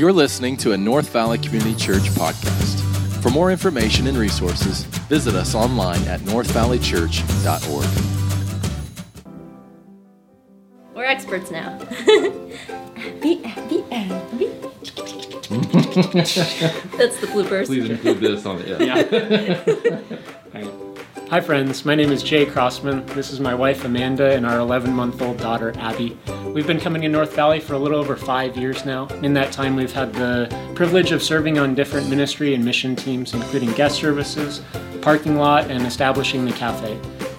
You're listening to a North Valley Community Church podcast. For more information and resources, visit us online at northvalleychurch.org. We're experts now. That's the bloopers. Please include this on it. Yeah. Hi. Hi, friends. My name is Jay Crossman. This is my wife Amanda and our 11 month old daughter Abby. We've been coming to North Valley for a little over five years now. In that time, we've had the privilege of serving on different ministry and mission teams, including guest services, parking lot, and establishing the cafe.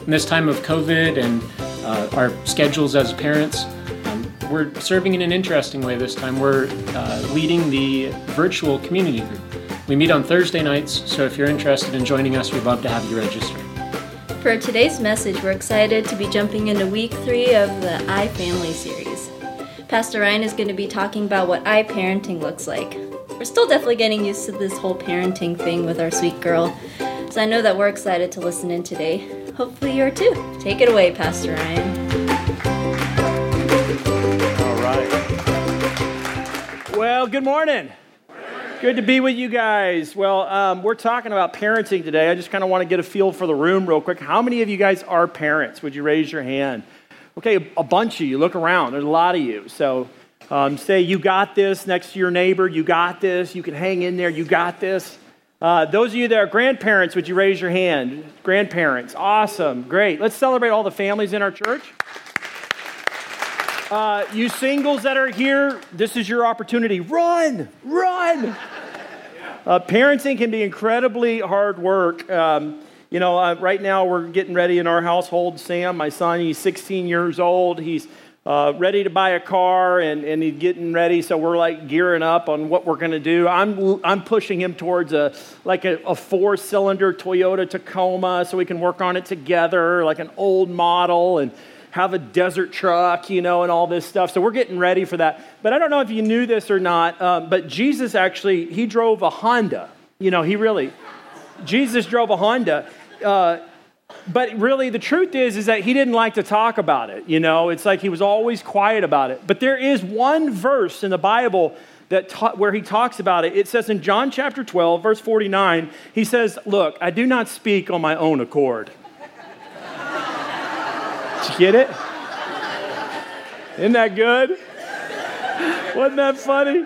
In this time of COVID and uh, our schedules as parents, um, we're serving in an interesting way this time. We're uh, leading the virtual community group. We meet on Thursday nights, so if you're interested in joining us, we'd love to have you register. For today's message, we're excited to be jumping into week three of the I Family series. Pastor Ryan is going to be talking about what I parenting looks like. We're still definitely getting used to this whole parenting thing with our sweet girl, so I know that we're excited to listen in today. Hopefully, you're too. Take it away, Pastor Ryan. All right. Well, good morning. Good to be with you guys. Well, um, we're talking about parenting today. I just kind of want to get a feel for the room real quick. How many of you guys are parents? Would you raise your hand? Okay, a bunch of you. Look around. There's a lot of you. So um, say, you got this next to your neighbor. You got this. You can hang in there. You got this. Uh, those of you that are grandparents, would you raise your hand? Grandparents. Awesome. Great. Let's celebrate all the families in our church. Uh, you singles that are here, this is your opportunity. Run, run. Uh, parenting can be incredibly hard work. Um, you know, uh, right now we're getting ready in our household. Sam, my son, he's 16 years old. He's uh, ready to buy a car and, and he's getting ready. So we're like gearing up on what we're going to do. I'm, I'm pushing him towards a like a, a four cylinder Toyota Tacoma so we can work on it together, like an old model. And have a desert truck, you know, and all this stuff. So we're getting ready for that. But I don't know if you knew this or not, um, but Jesus actually, he drove a Honda. You know, he really, Jesus drove a Honda. Uh, but really, the truth is, is that he didn't like to talk about it. You know, it's like he was always quiet about it. But there is one verse in the Bible that ta- where he talks about it. It says in John chapter 12, verse 49, he says, Look, I do not speak on my own accord. Did you get it? Isn't that good? Wasn't that funny?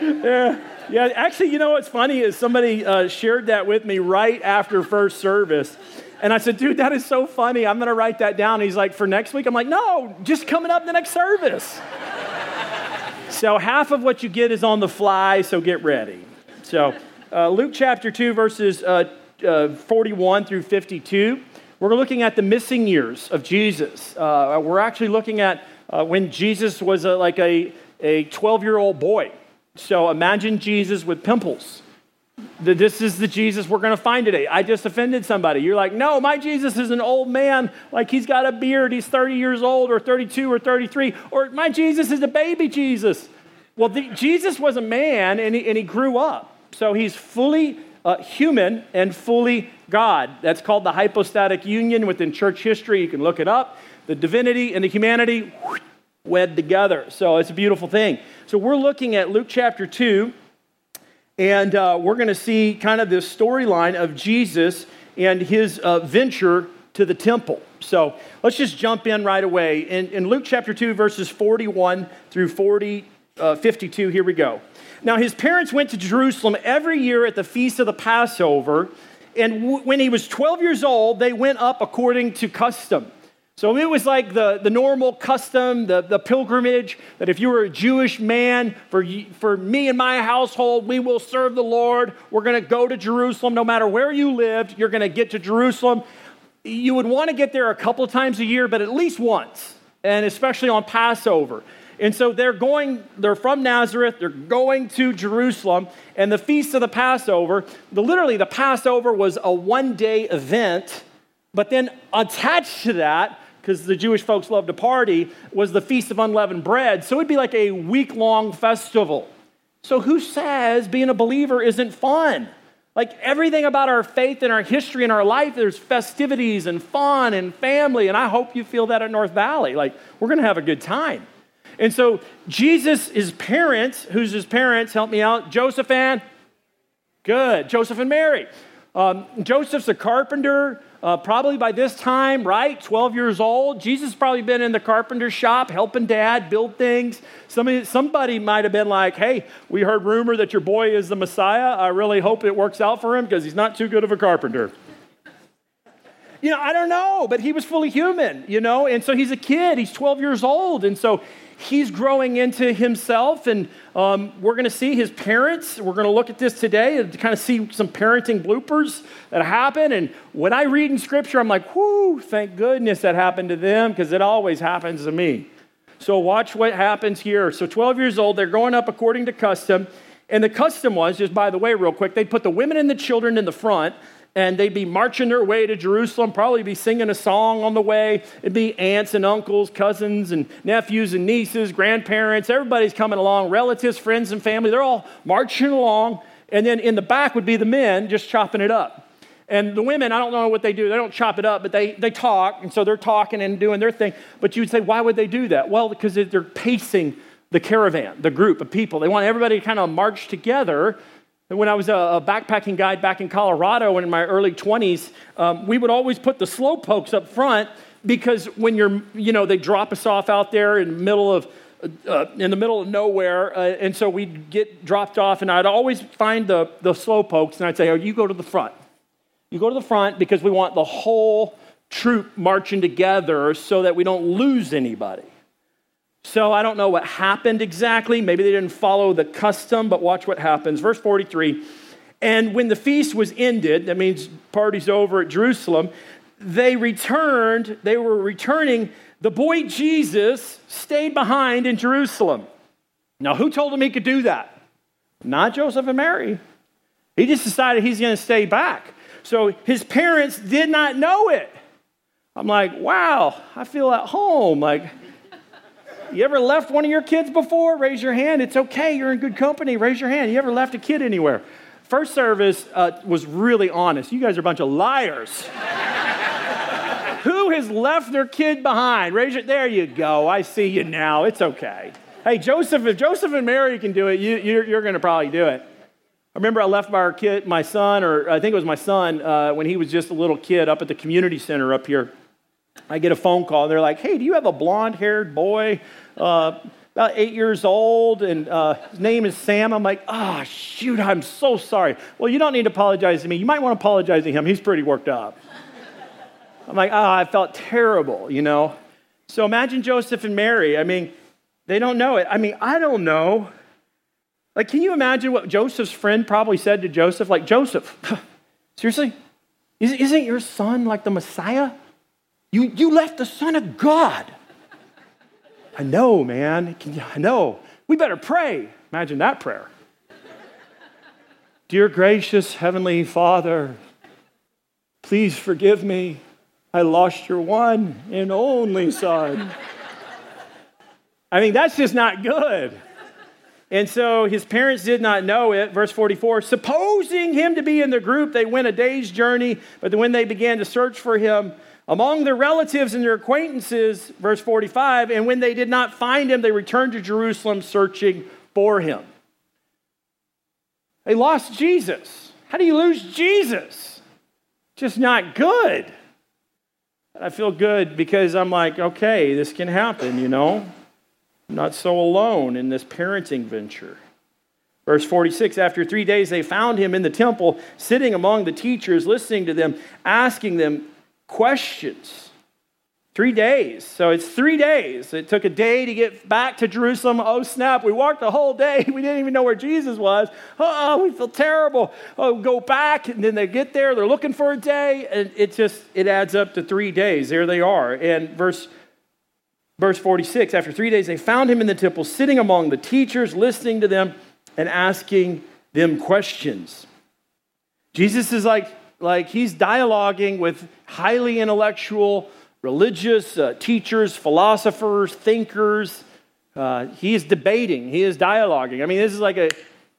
Yeah. Yeah, actually, you know what's funny is somebody uh, shared that with me right after first service. And I said, dude, that is so funny. I'm going to write that down. And he's like, for next week? I'm like, no, just coming up the next service. so half of what you get is on the fly, so get ready. So uh, Luke chapter 2, verses uh, uh 41 through 52. We're looking at the missing years of Jesus. Uh, we're actually looking at uh, when Jesus was a, like a, a 12 year old boy. So imagine Jesus with pimples. This is the Jesus we're going to find today. I just offended somebody. You're like, no, my Jesus is an old man. Like he's got a beard. He's 30 years old or 32 or 33. Or my Jesus is a baby Jesus. Well, the, Jesus was a man and he, and he grew up. So he's fully uh, human and fully God. That's called the hypostatic union within church history. You can look it up. The divinity and the humanity wed together. So it's a beautiful thing. So we're looking at Luke chapter 2, and uh, we're going to see kind of this storyline of Jesus and his uh, venture to the temple. So let's just jump in right away. In, in Luke chapter 2, verses 41 through 40, uh, 52, here we go. Now, his parents went to Jerusalem every year at the feast of the Passover, and w- when he was 12 years old, they went up according to custom. So it was like the, the normal custom, the, the pilgrimage, that if you were a Jewish man, for, for me and my household, we will serve the Lord. We're going to go to Jerusalem. No matter where you lived, you're going to get to Jerusalem. You would want to get there a couple times a year, but at least once, and especially on Passover. And so they're going, they're from Nazareth, they're going to Jerusalem, and the feast of the Passover, the, literally the Passover was a one day event, but then attached to that, because the Jewish folks loved to party, was the Feast of Unleavened Bread. So it'd be like a week long festival. So who says being a believer isn't fun? Like everything about our faith and our history and our life, there's festivities and fun and family, and I hope you feel that at North Valley. Like we're gonna have a good time. And so Jesus, his parents, who's his parents, help me out, Joseph and good, Joseph and Mary. Um, Joseph's a carpenter, uh, probably by this time, right? 12 years old. Jesus probably been in the carpenter shop helping dad build things. Somebody, somebody might have been like, hey, we heard rumor that your boy is the Messiah. I really hope it works out for him because he's not too good of a carpenter. You know, I don't know, but he was fully human, you know, and so he's a kid. He's 12 years old. And so he's growing into himself, and um, we're going to see his parents. We're going to look at this today and kind of see some parenting bloopers that happen. And when I read in scripture, I'm like, whoo, thank goodness that happened to them because it always happens to me. So watch what happens here. So 12 years old, they're growing up according to custom. And the custom was, just by the way, real quick, they'd put the women and the children in the front and they'd be marching their way to Jerusalem, probably be singing a song on the way. It'd be aunts and uncles, cousins and nephews and nieces, grandparents, everybody's coming along, relatives, friends, and family. They're all marching along. And then in the back would be the men just chopping it up. And the women, I don't know what they do. They don't chop it up, but they, they talk. And so they're talking and doing their thing. But you'd say, why would they do that? Well, because they're pacing the caravan, the group of people. They want everybody to kind of march together when I was a backpacking guide back in Colorado and in my early 20s, um, we would always put the slow pokes up front because when you're, you know, they drop us off out there in the middle of, uh, in the middle of nowhere, uh, and so we'd get dropped off, and I'd always find the, the slow pokes, and I'd say, oh, you go to the front. You go to the front because we want the whole troop marching together so that we don't lose anybody. So I don't know what happened exactly. Maybe they didn't follow the custom, but watch what happens. Verse 43 And when the feast was ended, that means party's over at Jerusalem, they returned, they were returning. The boy Jesus stayed behind in Jerusalem. Now, who told him he could do that? Not Joseph and Mary. He just decided he's going to stay back. So his parents did not know it. I'm like, wow, I feel at home. Like, you ever left one of your kids before? Raise your hand. It's okay. You're in good company. Raise your hand. You ever left a kid anywhere? First service uh, was really honest. You guys are a bunch of liars. Who has left their kid behind? Raise it. There you go. I see you now. It's okay. Hey, Joseph, if Joseph and Mary can do it, you, you're, you're going to probably do it. I remember I left my kid, my son, or I think it was my son, uh, when he was just a little kid up at the community center up here. I get a phone call. And They're like, hey, do you have a blonde haired boy uh, about eight years old, and uh, his name is Sam. I'm like, ah, oh, shoot, I'm so sorry. Well, you don't need to apologize to me. You might want to apologize to him. He's pretty worked up. I'm like, ah, oh, I felt terrible, you know? So imagine Joseph and Mary. I mean, they don't know it. I mean, I don't know. Like, can you imagine what Joseph's friend probably said to Joseph? Like, Joseph, seriously? Isn't your son like the Messiah? You, you left the Son of God I know, man. I know. We better pray. Imagine that prayer. Dear gracious Heavenly Father, please forgive me. I lost your one and only son. I mean, that's just not good. And so his parents did not know it. Verse 44 supposing him to be in the group, they went a day's journey, but when they began to search for him, among their relatives and their acquaintances, verse 45, and when they did not find him, they returned to Jerusalem searching for him. They lost Jesus. How do you lose Jesus? Just not good. I feel good because I'm like, okay, this can happen, you know? I'm not so alone in this parenting venture. Verse 46 After three days, they found him in the temple, sitting among the teachers, listening to them, asking them questions. Three days. So it's three days. It took a day to get back to Jerusalem. Oh, snap. We walked the whole day. We didn't even know where Jesus was. Oh, we feel terrible. Oh, go back. And then they get there. They're looking for a day. And it just, it adds up to three days. There they are. And verse, verse 46 after three days, they found him in the temple, sitting among the teachers, listening to them and asking them questions. Jesus is like, like he's dialoguing with highly intellectual, religious uh, teachers, philosophers, thinkers. Uh, he is debating, he is dialoguing. I mean, this is like a,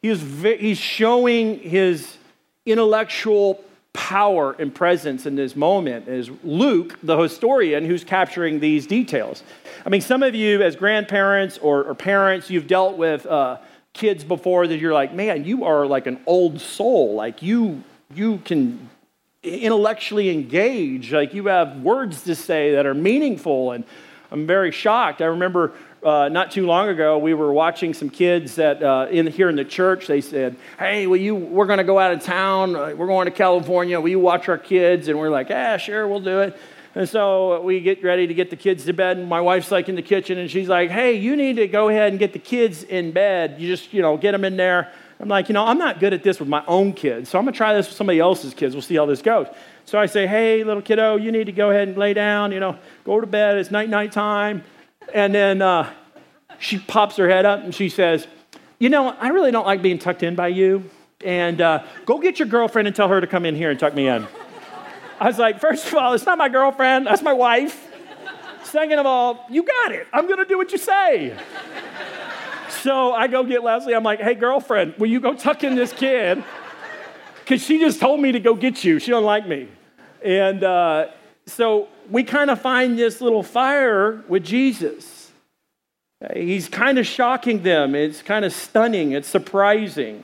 he is, he's showing his intellectual power and presence in this moment is Luke, the historian, who's capturing these details. I mean, some of you, as grandparents or, or parents, you've dealt with uh, kids before that you're like, man, you are like an old soul. Like you, you can intellectually engage. Like you have words to say that are meaningful. And I'm very shocked. I remember uh, not too long ago, we were watching some kids that uh, in here in the church. They said, "Hey, will you? We're going to go out of town. Uh, we're going to California. Will you watch our kids?" And we're like, "Yeah, sure, we'll do it." And so we get ready to get the kids to bed, and my wife's like in the kitchen, and she's like, "Hey, you need to go ahead and get the kids in bed. You just, you know, get them in there." I'm like, you know, I'm not good at this with my own kids, so I'm gonna try this with somebody else's kids. We'll see how this goes. So I say, "Hey, little kiddo, you need to go ahead and lay down. You know, go to bed. It's night night time." And then uh, she pops her head up and she says, You know, I really don't like being tucked in by you. And uh, go get your girlfriend and tell her to come in here and tuck me in. I was like, First of all, it's not my girlfriend, that's my wife. Second of all, you got it. I'm to do what you say. So I go get Leslie. I'm like, Hey, girlfriend, will you go tuck in this kid? Because she just told me to go get you. She don't like me. And uh, so we kind of find this little fire with Jesus. He's kind of shocking them. It's kind of stunning. It's surprising.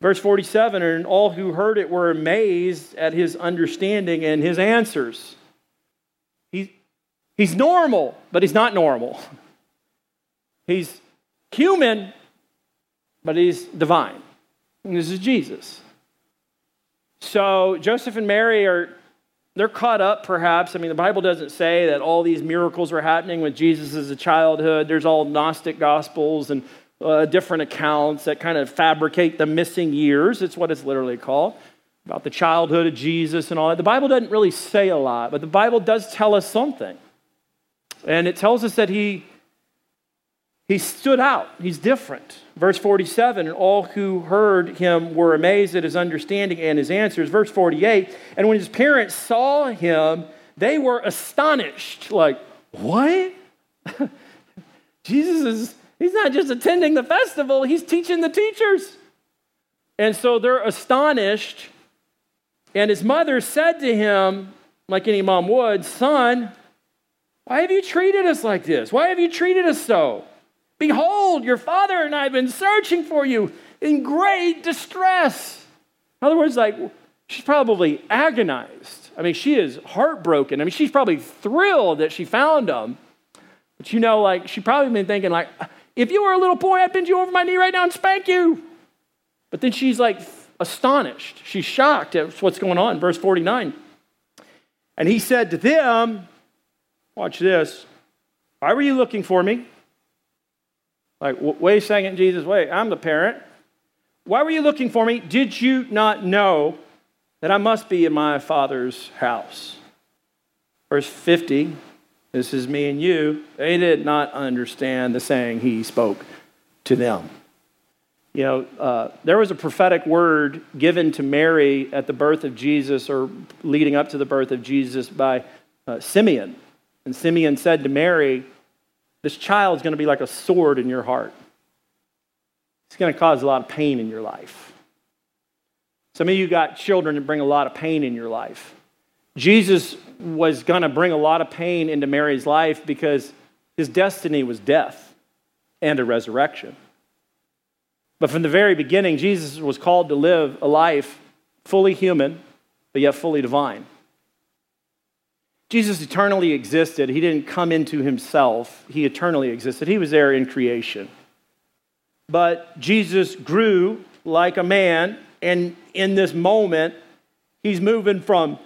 Verse 47 And all who heard it were amazed at his understanding and his answers. He's, he's normal, but he's not normal. He's human, but he's divine. And this is Jesus. So Joseph and Mary are they're caught up, perhaps. I mean, the Bible doesn't say that all these miracles were happening with Jesus as a childhood. There's all Gnostic gospels and uh, different accounts that kind of fabricate the missing years. It's what it's literally called about the childhood of Jesus and all that. The Bible doesn't really say a lot, but the Bible does tell us something. And it tells us that he he stood out. He's different. Verse 47 and all who heard him were amazed at his understanding and his answers. Verse 48 and when his parents saw him, they were astonished. Like, what? Jesus is, he's not just attending the festival, he's teaching the teachers. And so they're astonished. And his mother said to him, like any mom would, Son, why have you treated us like this? Why have you treated us so? Behold, your father and I have been searching for you in great distress. In other words, like, she's probably agonized. I mean, she is heartbroken. I mean, she's probably thrilled that she found him. But you know, like, she probably been thinking, like, if you were a little boy, I'd bend you over my knee right now and spank you. But then she's like astonished. She's shocked at what's going on. Verse 49. And he said to them, Watch this. Why were you looking for me? Like, wait a second, Jesus, wait, I'm the parent. Why were you looking for me? Did you not know that I must be in my Father's house? Verse 50, this is me and you. They did not understand the saying he spoke to them. You know, uh, there was a prophetic word given to Mary at the birth of Jesus or leading up to the birth of Jesus by uh, Simeon. And Simeon said to Mary, this child is going to be like a sword in your heart. It's going to cause a lot of pain in your life. Some of you got children that bring a lot of pain in your life. Jesus was going to bring a lot of pain into Mary's life because his destiny was death and a resurrection. But from the very beginning, Jesus was called to live a life fully human, but yet fully divine. Jesus eternally existed. He didn't come into himself, he eternally existed. He was there in creation. But Jesus grew like a man, and in this moment, he's moving from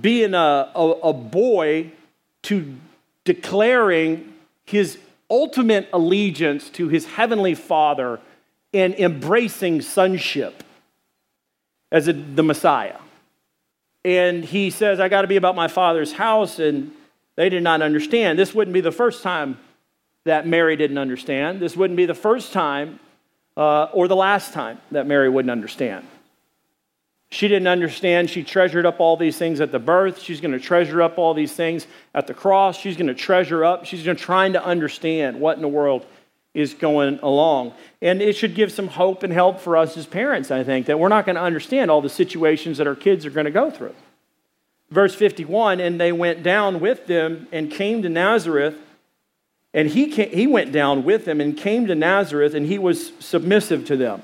being a, a, a boy to declaring his ultimate allegiance to his heavenly Father and embracing sonship as a, the Messiah and he says, I got to be about my father's house. And they did not understand. This wouldn't be the first time that Mary didn't understand. This wouldn't be the first time uh, or the last time that Mary wouldn't understand. She didn't understand. She treasured up all these things at the birth. She's going to treasure up all these things at the cross. She's going to treasure up. She's going to trying to understand what in the world is going along. And it should give some hope and help for us as parents, I think, that we're not going to understand all the situations that our kids are going to go through. Verse 51 And they went down with them and came to Nazareth. And he, came, he went down with them and came to Nazareth, and he was submissive to them.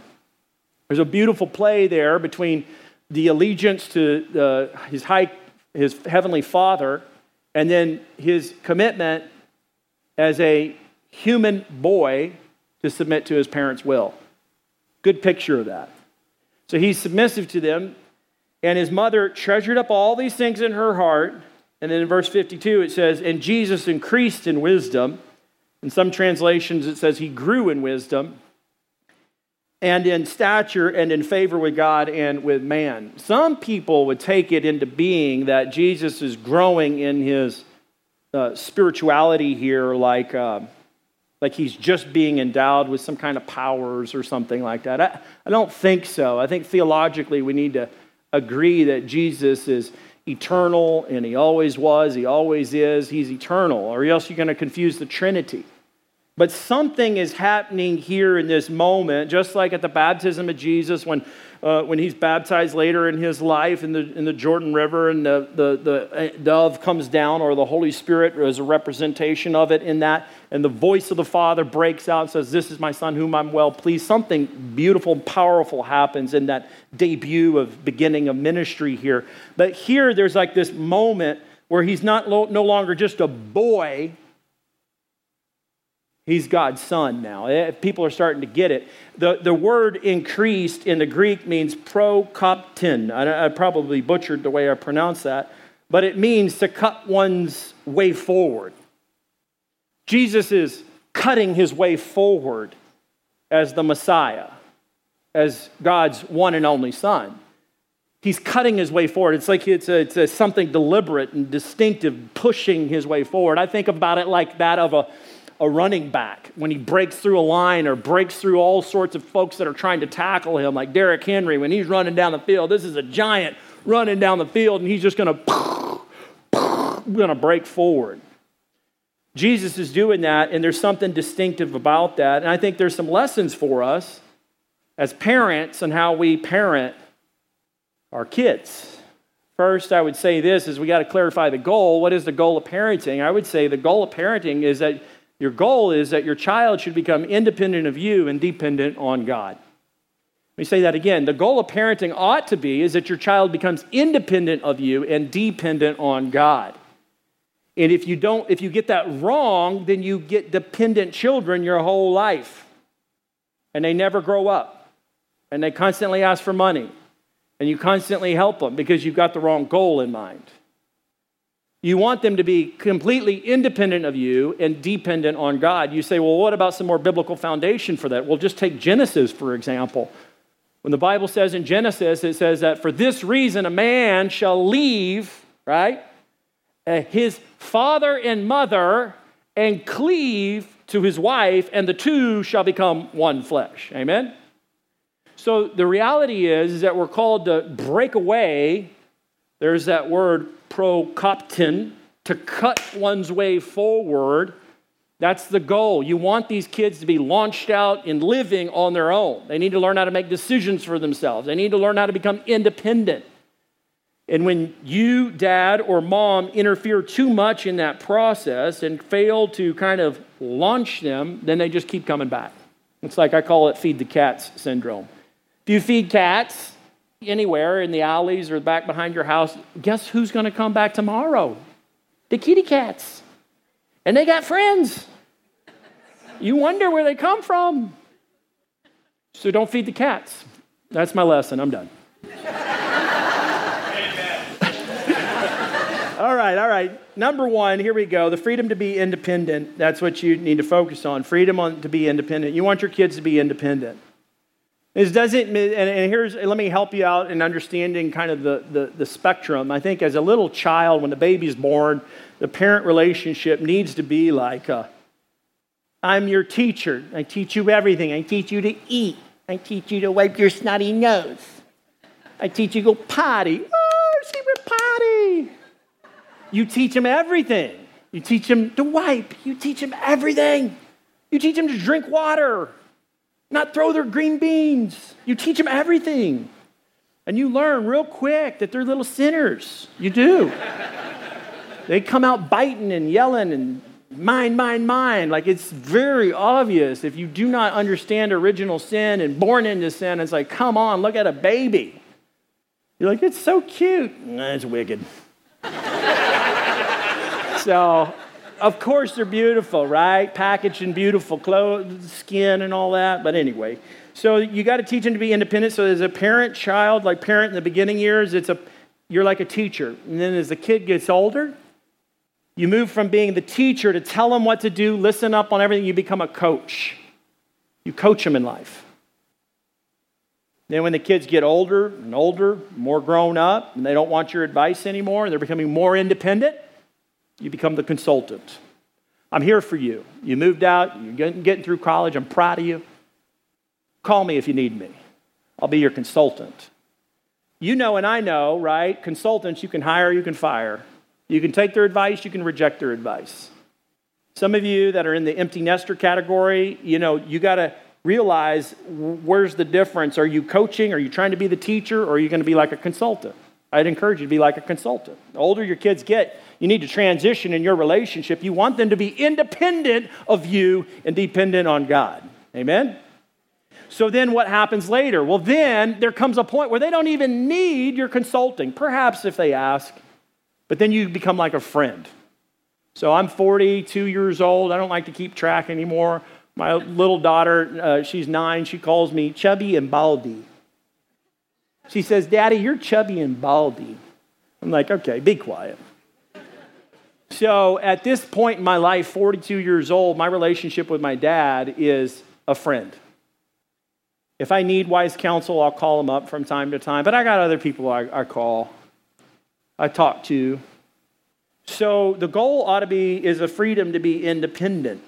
There's a beautiful play there between the allegiance to uh, his, high, his heavenly father and then his commitment as a human boy to submit to his parents' will. Good picture of that. So he's submissive to them, and his mother treasured up all these things in her heart. And then in verse 52, it says, And Jesus increased in wisdom. In some translations, it says he grew in wisdom and in stature and in favor with God and with man. Some people would take it into being that Jesus is growing in his uh, spirituality here, like, uh, like he's just being endowed with some kind of powers or something like that. I, I don't think so. I think theologically we need to agree that Jesus is eternal and he always was, he always is, he's eternal, or else you're going to confuse the Trinity. But something is happening here in this moment, just like at the baptism of Jesus when, uh, when he's baptized later in his life in the, in the Jordan River and the, the, the uh, dove comes down, or the Holy Spirit is a representation of it in that, and the voice of the Father breaks out and says, This is my Son whom I'm well pleased. Something beautiful and powerful happens in that debut of beginning of ministry here. But here there's like this moment where he's not lo- no longer just a boy He's God's son now. Eh, people are starting to get it. The, the word increased in the Greek means prokoptin. I, I probably butchered the way I pronounce that, but it means to cut one's way forward. Jesus is cutting his way forward as the Messiah, as God's one and only Son. He's cutting his way forward. It's like it's, a, it's a something deliberate and distinctive, pushing his way forward. I think about it like that of a a running back when he breaks through a line or breaks through all sorts of folks that are trying to tackle him, like Derrick Henry when he's running down the field. This is a giant running down the field, and he's just going to going to break forward. Jesus is doing that, and there's something distinctive about that. And I think there's some lessons for us as parents on how we parent our kids. First, I would say this is we got to clarify the goal. What is the goal of parenting? I would say the goal of parenting is that your goal is that your child should become independent of you and dependent on God. Let me say that again. The goal of parenting ought to be is that your child becomes independent of you and dependent on God. And if you don't if you get that wrong, then you get dependent children your whole life. And they never grow up. And they constantly ask for money. And you constantly help them because you've got the wrong goal in mind. You want them to be completely independent of you and dependent on God. You say, well, what about some more biblical foundation for that? Well, just take Genesis, for example. When the Bible says in Genesis, it says that for this reason a man shall leave, right, uh, his father and mother and cleave to his wife, and the two shall become one flesh. Amen? So the reality is, is that we're called to break away. There's that word prokoptin, to cut one's way forward. That's the goal. You want these kids to be launched out in living on their own. They need to learn how to make decisions for themselves. They need to learn how to become independent. And when you, dad or mom, interfere too much in that process and fail to kind of launch them, then they just keep coming back. It's like I call it feed the cats syndrome. If you feed cats, anywhere in the alleys or back behind your house, guess who's going to come back tomorrow? The kitty cats. And they got friends. You wonder where they come from. So don't feed the cats. That's my lesson. I'm done. all right, all right. Number one, here we go. The freedom to be independent. That's what you need to focus on. Freedom on, to be independent. You want your kids to be independent. Doesn't and here's let me help you out in understanding kind of the, the, the spectrum. I think as a little child, when the baby's born, the parent relationship needs to be like uh, I'm your teacher. I teach you everything. I teach you to eat. I teach you to wipe your snotty nose. I teach you to go potty. Oh, secret potty. You teach them everything. You teach them to wipe. You teach them everything. You teach them to drink water, not throw their green beans. You teach them everything. And you learn real quick that they're little sinners. You do. they come out biting and yelling and mine, mine, mine. Like it's very obvious if you do not understand original sin and born into sin, it's like, come on, look at a baby. You're like, it's so cute. Nah, it's wicked. so, of course, they're beautiful, right? Packaged in beautiful clothes, skin, and all that. But anyway, so you got to teach them to be independent. So, as a parent, child, like parent in the beginning years, it's a you're like a teacher. And then as the kid gets older, you move from being the teacher to tell them what to do, listen up on everything, you become a coach. You coach them in life. Then, when the kids get older and older, more grown up, and they don't want your advice anymore, and they're becoming more independent, you become the consultant. I'm here for you. You moved out, you're getting, through college, I'm proud of you. Call me if you need me. I'll be your consultant. You know, and I know, right? Consultants you can hire, you can fire. You can take their advice, you can reject their advice. Some of you that are in the empty nester category, you know, you got to realize where's the difference. Are you coaching? Are you trying to be the teacher? Or are you going to be like a consultant? I'd encourage you to be like a consultant. The older your kids get, you need to transition in your relationship. You want them to be independent of you and dependent on God. Amen? So then what happens later? Well, then there comes a point where they don't even need your consulting. Perhaps if they ask, but then you become like a friend. So I'm 42 years old. I don't like to keep track anymore. My little daughter, uh, she's nine, she calls me chubby and baldy. She says, Daddy, you're chubby and baldy. I'm like, okay, be quiet. So at this point in my life, 42 years old, my relationship with my dad is a friend. If I need wise counsel, I'll call him up from time to time, but I got other people I, I call. I talk to. So the goal ought to be is a freedom to be independent.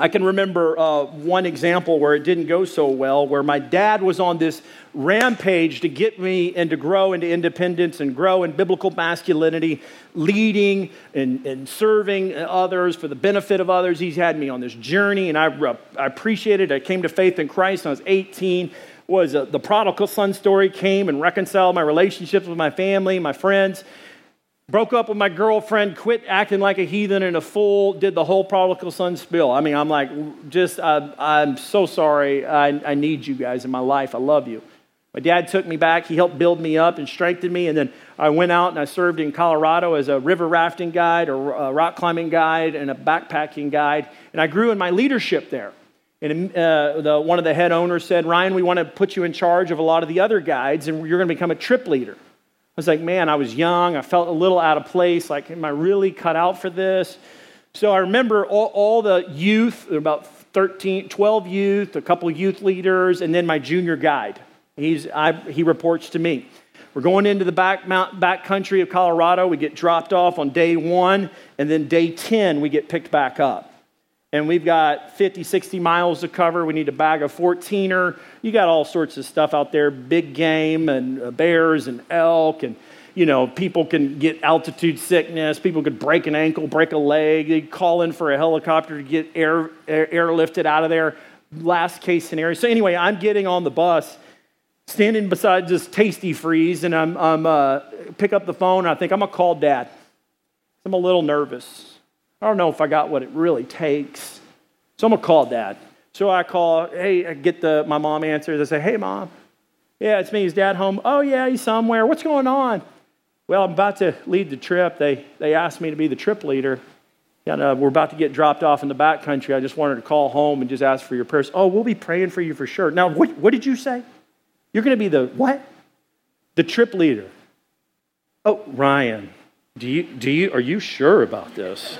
I can remember uh, one example where it didn't go so well, where my dad was on this rampage to get me and to grow into independence and grow in biblical masculinity, leading and, and serving others for the benefit of others. He's had me on this journey, and I, I appreciate it. I came to faith in Christ when I was 18 was uh, the prodigal son story came and reconciled my relationships with my family, my friends. Broke up with my girlfriend, quit acting like a heathen and a fool, did the whole prodigal son spill. I mean, I'm like, just, uh, I'm so sorry. I, I need you guys in my life. I love you. My dad took me back. He helped build me up and strengthen me. And then I went out and I served in Colorado as a river rafting guide, a rock climbing guide, and a backpacking guide. And I grew in my leadership there. And uh, the, one of the head owners said, Ryan, we want to put you in charge of a lot of the other guides, and you're going to become a trip leader. I was like, man, I was young. I felt a little out of place. Like, am I really cut out for this? So I remember all, all the youth, about 13, 12 youth, a couple youth leaders, and then my junior guide. He's, I, he reports to me. We're going into the back, mount, back country of Colorado. We get dropped off on day one, and then day 10, we get picked back up and we've got 50, 60 miles to cover. We need a bag of 14er. You got all sorts of stuff out there big game and uh, bears and elk. And, you know, people can get altitude sickness. People could break an ankle, break a leg. They call in for a helicopter to get air, air, airlifted out of there. Last case scenario. So, anyway, I'm getting on the bus, standing beside this Tastee-Freez, and I'm, I'm uh, pick up the phone, I think I'm going to call dad. I'm a little nervous. I don't know if I got what it really takes. So I'm going to call dad. So I call, hey, I get the, my mom answers. I say, hey, mom. Yeah, it's me. Is dad home? Oh, yeah, he's somewhere. What's going on? Well, I'm about to lead the trip. They, they asked me to be the trip leader. And, uh, we're about to get dropped off in the back country. I just wanted to call home and just ask for your prayers. Oh, we'll be praying for you for sure. Now, what, what did you say? You're going to be the what? The trip leader. Oh, Ryan, do you, do you, are you sure about this?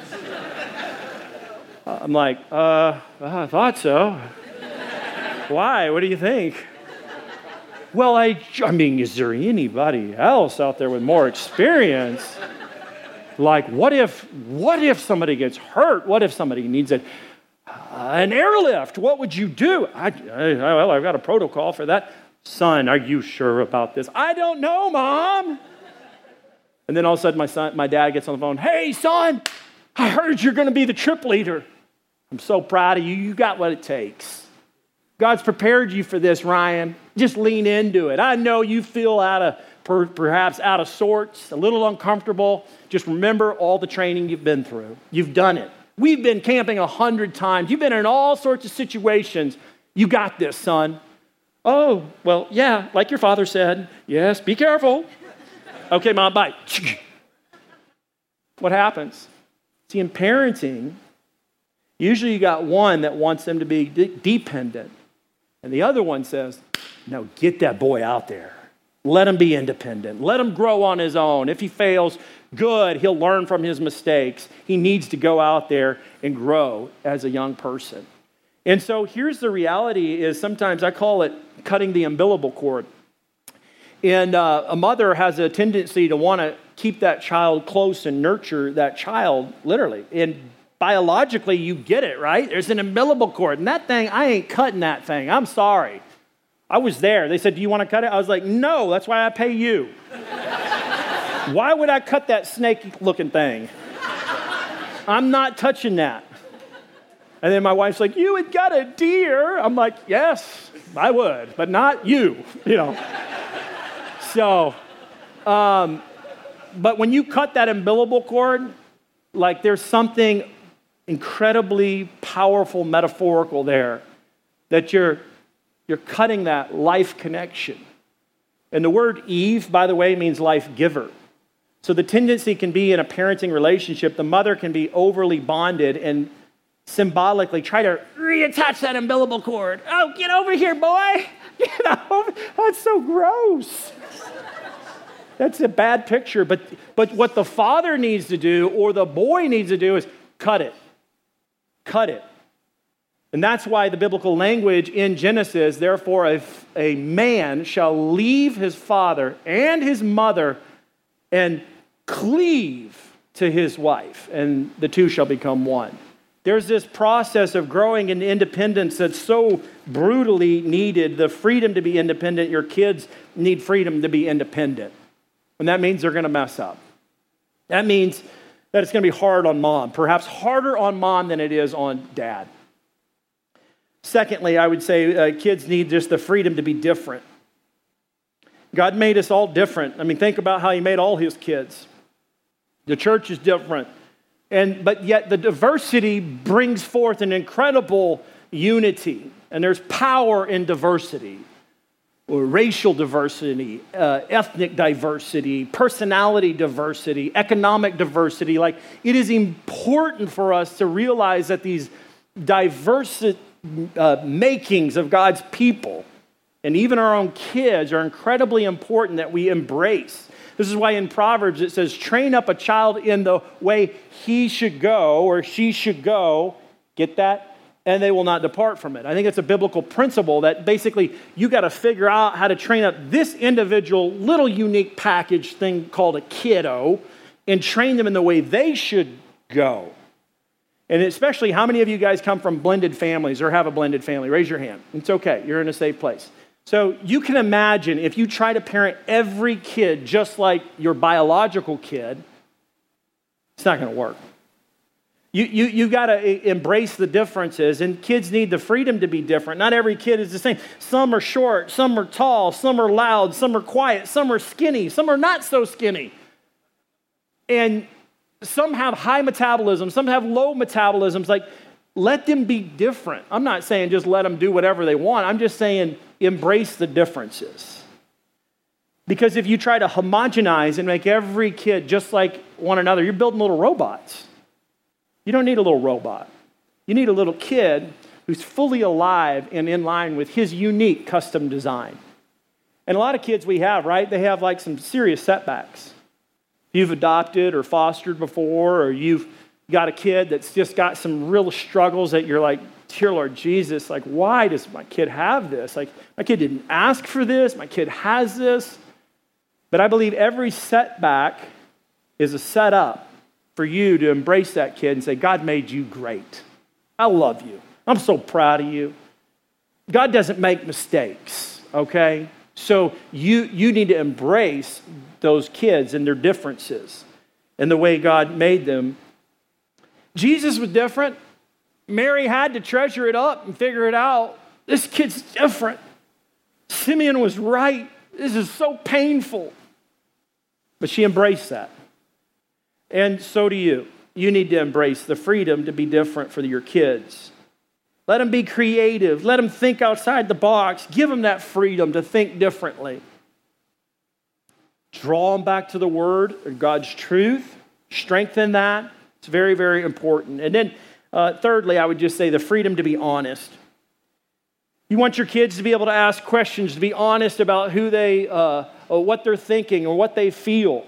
I'm like, uh, I thought so. Why? What do you think? Well, I, I mean, is there anybody else out there with more experience? Like, what if, what if somebody gets hurt? What if somebody needs a, uh, an airlift? What would you do? I, I, well, I've got a protocol for that. Son, are you sure about this? I don't know, Mom. And then all of a sudden, my son, my dad gets on the phone. Hey, son, I heard you're going to be the trip leader. I'm so proud of you. You got what it takes. God's prepared you for this, Ryan. Just lean into it. I know you feel out of perhaps out of sorts, a little uncomfortable. Just remember all the training you've been through. You've done it. We've been camping a hundred times. You've been in all sorts of situations. You got this, son. Oh, well, yeah, like your father said. Yes, be careful. Okay, mom, bye. What happens? See, in parenting, usually you got one that wants them to be de- dependent, and the other one says, No, get that boy out there. Let him be independent. Let him grow on his own. If he fails, good. He'll learn from his mistakes. He needs to go out there and grow as a young person. And so here's the reality is sometimes I call it cutting the umbilical cord. And uh, a mother has a tendency to want to keep that child close and nurture that child, literally. And biologically, you get it, right? There's an umbilical cord. And that thing, I ain't cutting that thing. I'm sorry. I was there. They said, Do you want to cut it? I was like, No, that's why I pay you. why would I cut that snake looking thing? I'm not touching that. And then my wife's like, You would got a deer. I'm like, Yes, I would, but not you, you know. So, um, but when you cut that umbilical cord, like there's something incredibly powerful, metaphorical there that you're you're cutting that life connection. And the word Eve, by the way, means life giver. So the tendency can be in a parenting relationship, the mother can be overly bonded and symbolically try to reattach that umbilical cord. Oh, get over here, boy. Get over. That's so gross. That's a bad picture. But, but what the father needs to do or the boy needs to do is cut it. Cut it. And that's why the biblical language in Genesis, therefore, a, a man shall leave his father and his mother and cleave to his wife, and the two shall become one. There's this process of growing in independence that's so brutally needed the freedom to be independent. Your kids need freedom to be independent. And that means they're going to mess up. That means that it's going to be hard on mom, perhaps harder on mom than it is on dad. Secondly, I would say uh, kids need just the freedom to be different. God made us all different. I mean, think about how He made all His kids. The church is different. And, but yet, the diversity brings forth an incredible unity. And there's power in diversity or racial diversity, uh, ethnic diversity, personality diversity, economic diversity. Like, it is important for us to realize that these diverse uh, makings of God's people and even our own kids are incredibly important that we embrace. This is why in Proverbs it says, train up a child in the way he should go or she should go. Get that? And they will not depart from it. I think it's a biblical principle that basically you got to figure out how to train up this individual little unique package thing called a kiddo and train them in the way they should go. And especially, how many of you guys come from blended families or have a blended family? Raise your hand. It's okay, you're in a safe place. So you can imagine if you try to parent every kid just like your biological kid, it's not going to work. You, you, you got to embrace the differences, and kids need the freedom to be different. Not every kid is the same. Some are short, some are tall, some are loud, some are quiet, some are skinny, some are not so skinny. And some have high metabolism, some have low metabolisms. Like, let them be different. I'm not saying just let them do whatever they want. I'm just saying embrace the differences. Because if you try to homogenize and make every kid just like one another, you're building little robots. You don't need a little robot. You need a little kid who's fully alive and in line with his unique custom design. And a lot of kids we have, right? They have like some serious setbacks you've adopted or fostered before, or you've got a kid that's just got some real struggles that you're like, Dear Lord Jesus, like, why does my kid have this? Like, my kid didn't ask for this, my kid has this. But I believe every setback is a setup for you to embrace that kid and say, God made you great. I love you. I'm so proud of you. God doesn't make mistakes, okay? So you, you need to embrace those kids and their differences and the way God made them. Jesus was different. Mary had to treasure it up and figure it out. This kid's different. Simeon was right. This is so painful. But she embraced that. And so do you. You need to embrace the freedom to be different for your kids. Let them be creative. Let them think outside the box. Give them that freedom to think differently. Draw them back to the Word and God's truth. Strengthen that. It's very, very important. And then, uh, thirdly, I would just say the freedom to be honest. You want your kids to be able to ask questions, to be honest about who they, uh, what they're thinking, or what they feel.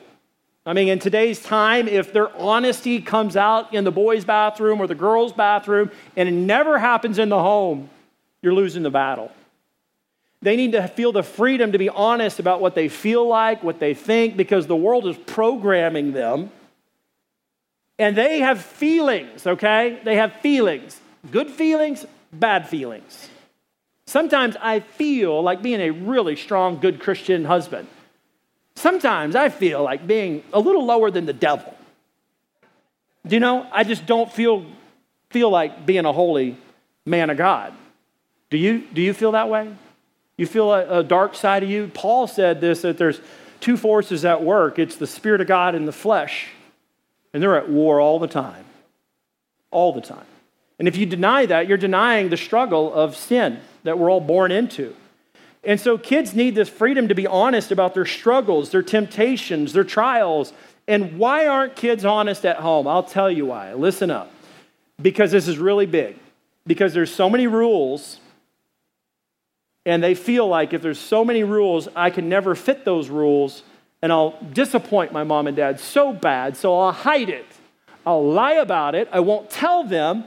I mean, in today's time, if their honesty comes out in the boys' bathroom or the girls' bathroom and it never happens in the home, you're losing the battle. They need to feel the freedom to be honest about what they feel like, what they think, because the world is programming them. And they have feelings, okay? They have feelings good feelings, bad feelings. Sometimes I feel like being a really strong, good Christian husband. Sometimes I feel like being a little lower than the devil. Do you know? I just don't feel, feel like being a holy man of God. Do you, do you feel that way? You feel a, a dark side of you? Paul said this that there's two forces at work it's the Spirit of God and the flesh, and they're at war all the time. All the time. And if you deny that, you're denying the struggle of sin that we're all born into. And so kids need this freedom to be honest about their struggles, their temptations, their trials. And why aren't kids honest at home? I'll tell you why. Listen up. Because this is really big. Because there's so many rules and they feel like if there's so many rules, I can never fit those rules and I'll disappoint my mom and dad so bad, so I'll hide it. I'll lie about it. I won't tell them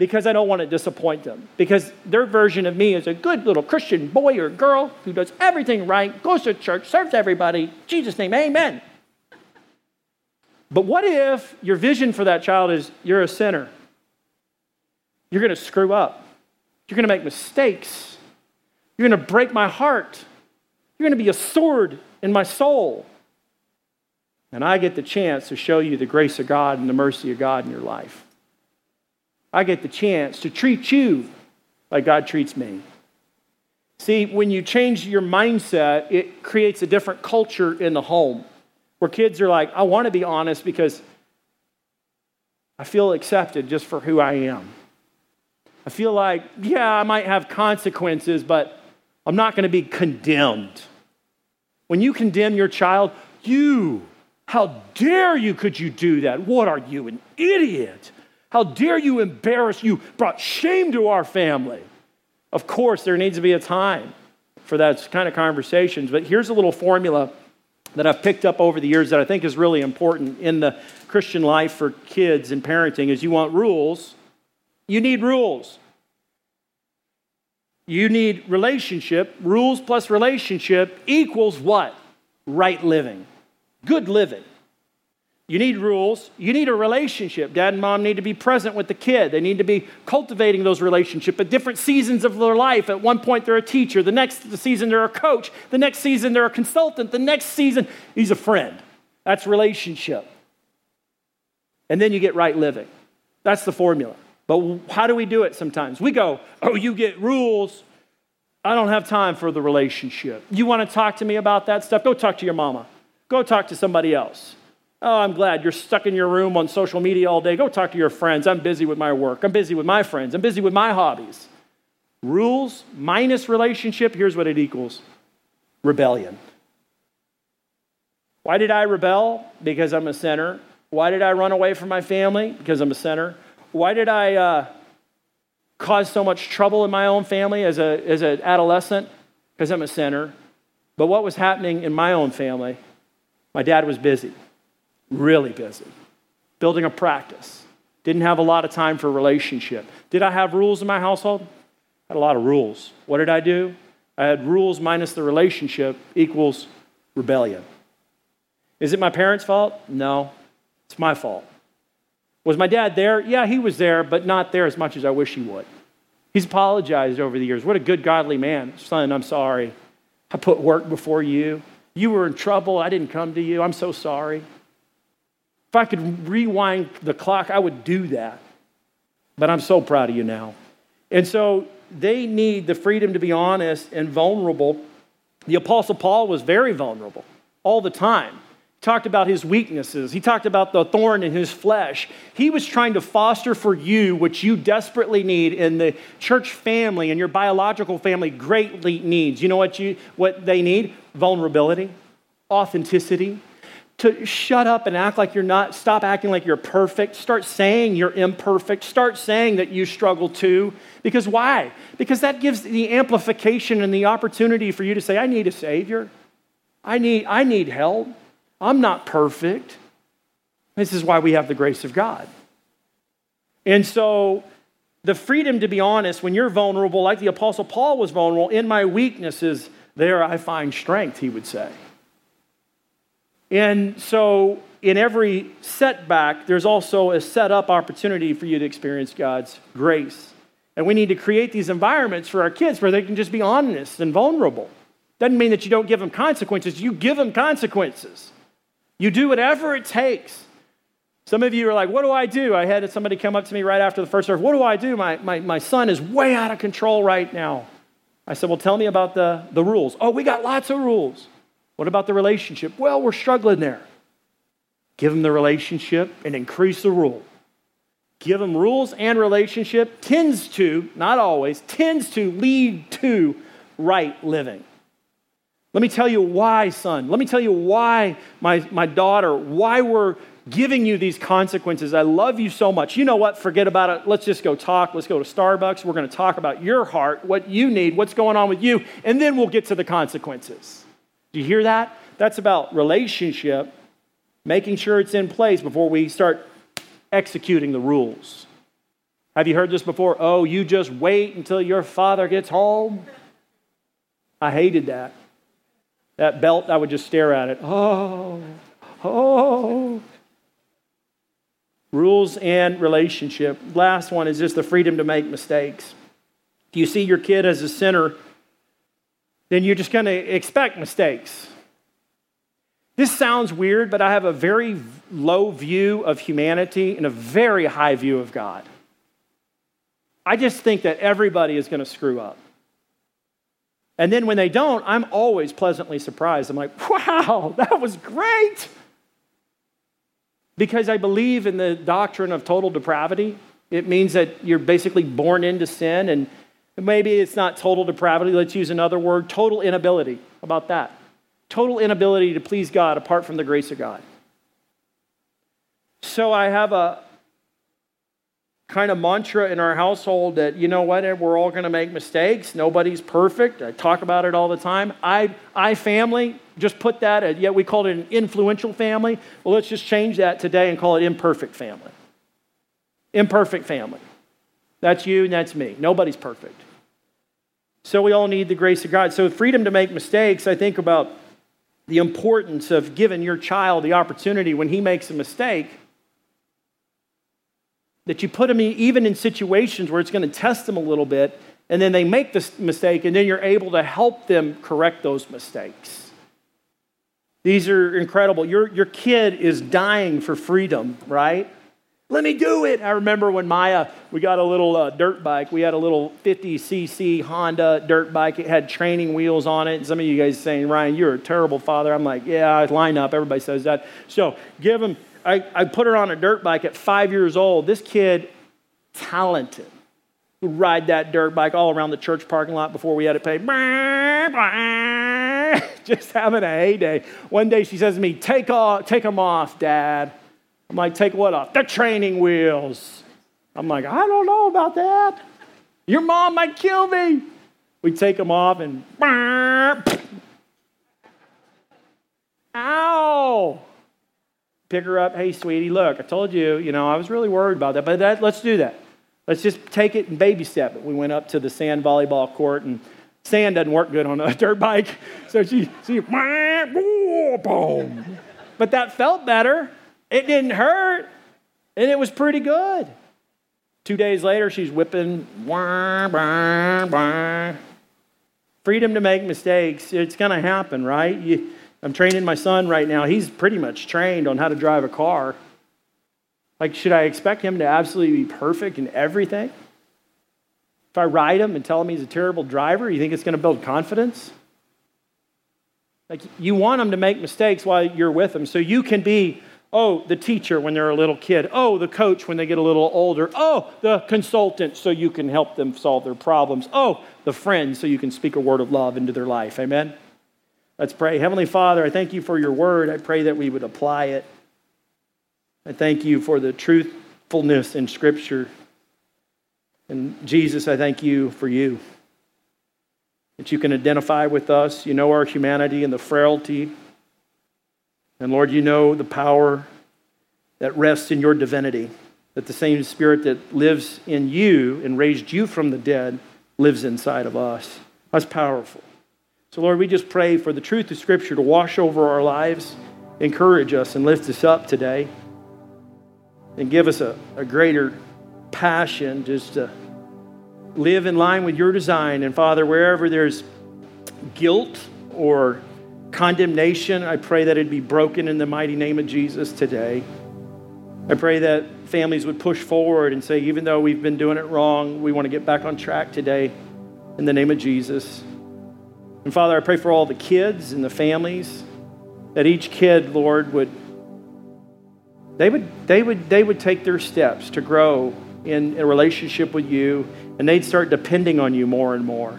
because I don't want to disappoint them. Because their version of me is a good little Christian boy or girl who does everything right, goes to church, serves everybody. Jesus' name, amen. But what if your vision for that child is you're a sinner? You're going to screw up. You're going to make mistakes. You're going to break my heart. You're going to be a sword in my soul. And I get the chance to show you the grace of God and the mercy of God in your life. I get the chance to treat you like God treats me. See, when you change your mindset, it creates a different culture in the home where kids are like, I want to be honest because I feel accepted just for who I am. I feel like, yeah, I might have consequences, but I'm not going to be condemned. When you condemn your child, you, how dare you could you do that? What are you, an idiot? How dare you embarrass you? Brought shame to our family. Of course, there needs to be a time for that kind of conversations, but here's a little formula that I've picked up over the years that I think is really important in the Christian life for kids and parenting is you want rules. You need rules. You need relationship. Rules plus relationship equals what? Right living. Good living. You need rules. You need a relationship. Dad and mom need to be present with the kid. They need to be cultivating those relationships at different seasons of their life. At one point, they're a teacher. The next season, they're a coach. The next season, they're a consultant. The next season, he's a friend. That's relationship. And then you get right living. That's the formula. But how do we do it sometimes? We go, oh, you get rules. I don't have time for the relationship. You want to talk to me about that stuff? Go talk to your mama. Go talk to somebody else. Oh, I'm glad you're stuck in your room on social media all day. Go talk to your friends. I'm busy with my work. I'm busy with my friends. I'm busy with my hobbies. Rules minus relationship, here's what it equals rebellion. Why did I rebel? Because I'm a sinner. Why did I run away from my family? Because I'm a sinner. Why did I uh, cause so much trouble in my own family as, a, as an adolescent? Because I'm a sinner. But what was happening in my own family? My dad was busy really busy, building a practice. Didn't have a lot of time for relationship. Did I have rules in my household? I had a lot of rules. What did I do? I had rules minus the relationship equals rebellion. Is it my parents' fault? No, it's my fault. Was my dad there? Yeah, he was there, but not there as much as I wish he would. He's apologized over the years. What a good, godly man. Son, I'm sorry. I put work before you. You were in trouble. I didn't come to you. I'm so sorry. If I could rewind the clock, I would do that. But I'm so proud of you now. And so they need the freedom to be honest and vulnerable. The Apostle Paul was very vulnerable all the time. He talked about his weaknesses, he talked about the thorn in his flesh. He was trying to foster for you what you desperately need in the church family and your biological family greatly needs. You know what, you, what they need? Vulnerability, authenticity, to shut up and act like you're not, stop acting like you're perfect. Start saying you're imperfect. Start saying that you struggle too. Because why? Because that gives the amplification and the opportunity for you to say, I need a Savior. I need, I need help. I'm not perfect. This is why we have the grace of God. And so, the freedom to be honest, when you're vulnerable, like the Apostle Paul was vulnerable, in my weaknesses, there I find strength, he would say. And so, in every setback, there's also a set up opportunity for you to experience God's grace. And we need to create these environments for our kids where they can just be honest and vulnerable. Doesn't mean that you don't give them consequences, you give them consequences. You do whatever it takes. Some of you are like, What do I do? I had somebody come up to me right after the first service. What do I do? My, my, my son is way out of control right now. I said, Well, tell me about the, the rules. Oh, we got lots of rules. What about the relationship? Well, we're struggling there. Give them the relationship and increase the rule. Give them rules and relationship tends to, not always, tends to lead to right living. Let me tell you why, son. Let me tell you why, my, my daughter, why we're giving you these consequences. I love you so much. You know what? Forget about it. Let's just go talk. Let's go to Starbucks. We're going to talk about your heart, what you need, what's going on with you, and then we'll get to the consequences. Do you hear that? That's about relationship, making sure it's in place before we start executing the rules. Have you heard this before? Oh, you just wait until your father gets home. I hated that. That belt, I would just stare at it. Oh, oh. Rules and relationship. Last one is just the freedom to make mistakes. Do you see your kid as a sinner? Then you're just going to expect mistakes. This sounds weird, but I have a very low view of humanity and a very high view of God. I just think that everybody is going to screw up. And then when they don't, I'm always pleasantly surprised. I'm like, wow, that was great. Because I believe in the doctrine of total depravity. It means that you're basically born into sin and Maybe it's not total depravity. Let's use another word total inability. How about that? Total inability to please God apart from the grace of God. So I have a kind of mantra in our household that, you know what, we're all going to make mistakes. Nobody's perfect. I talk about it all the time. I, I family, just put that, at, yeah, we called it an influential family. Well, let's just change that today and call it imperfect family. Imperfect family. That's you and that's me. Nobody's perfect. So we all need the grace of God. So, freedom to make mistakes, I think about the importance of giving your child the opportunity when he makes a mistake that you put them even in situations where it's going to test them a little bit, and then they make this mistake, and then you're able to help them correct those mistakes. These are incredible. Your, your kid is dying for freedom, right? Let me do it. I remember when Maya, we got a little uh, dirt bike. We had a little 50cc Honda dirt bike. It had training wheels on it. And some of you guys saying, Ryan, you're a terrible father. I'm like, yeah, I line up. Everybody says that. So give him, I, I put her on a dirt bike at five years old. This kid, talented, would ride that dirt bike all around the church parking lot before we had it paid. Just having a heyday. One day she says to me, take, off, take them off, Dad. I'm like, take what off? The training wheels. I'm like, I don't know about that. Your mom might kill me. We take them off and. Ow! Pick her up. Hey, sweetie, look, I told you, you know, I was really worried about that, but that, let's do that. Let's just take it and baby step it. We went up to the sand volleyball court, and sand doesn't work good on a dirt bike. So she, she, boom. But that felt better. It didn't hurt, and it was pretty good. Two days later, she's whipping. Freedom to make mistakes. It's going to happen, right? You, I'm training my son right now. He's pretty much trained on how to drive a car. Like, should I expect him to absolutely be perfect in everything? If I ride him and tell him he's a terrible driver, you think it's going to build confidence? Like, you want him to make mistakes while you're with him so you can be, oh, the teacher when they're a little kid, oh, the coach when they get a little older, oh, the consultant so you can help them solve their problems, oh, the friend so you can speak a word of love into their life. Amen? Let's pray. Heavenly Father, I thank you for your word. I pray that we would apply it. I thank you for the truthfulness in Scripture. And Jesus, I thank you for you. That you can identify with us. You know our humanity and the frailty. And Lord, you know the power that rests in your divinity. That the same Spirit that lives in you and raised you from the dead lives inside of us. That's powerful. So, Lord, we just pray for the truth of Scripture to wash over our lives, encourage us, and lift us up today and give us a, a greater passion just to live in line with your design. And Father, wherever there's guilt or condemnation, I pray that it be broken in the mighty name of Jesus today. I pray that families would push forward and say, even though we've been doing it wrong, we want to get back on track today in the name of Jesus. And Father, I pray for all the kids and the families that each kid, Lord, would they would, they would, they would take their steps to grow in a relationship with you, and they'd start depending on you more and more.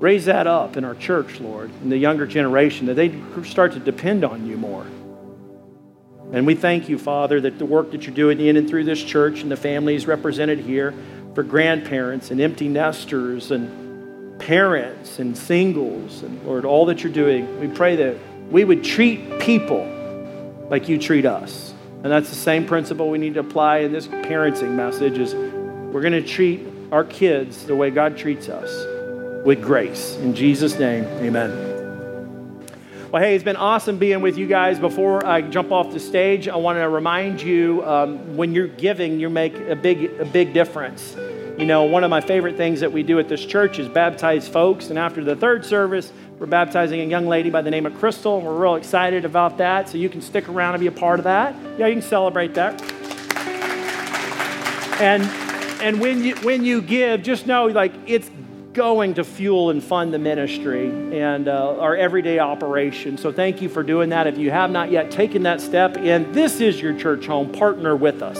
Raise that up in our church, Lord, in the younger generation, that they'd start to depend on you more. And we thank you, Father, that the work that you're doing in and through this church and the families represented here for grandparents and empty nesters and parents and singles, and Lord, all that you're doing, we pray that we would treat people like you treat us. And that's the same principle we need to apply in this parenting message is we're going to treat our kids the way God treats us with grace. In Jesus' name, amen. Well, hey, it's been awesome being with you guys. Before I jump off the stage, I want to remind you um, when you're giving, you make a big, a big difference. You know, one of my favorite things that we do at this church is baptize folks. And after the third service, we're baptizing a young lady by the name of Crystal, and we're real excited about that. So you can stick around and be a part of that. Yeah, you can celebrate that. And and when you when you give, just know like it's going to fuel and fund the ministry and uh, our everyday operation. So thank you for doing that. If you have not yet taken that step, and this is your church home, partner with us.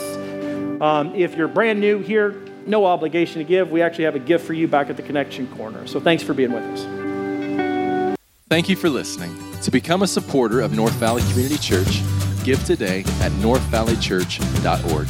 Um, if you're brand new here, no obligation to give. We actually have a gift for you back at the Connection Corner. So thanks for being with us. Thank you for listening. To become a supporter of North Valley Community Church, give today at northvalleychurch.org.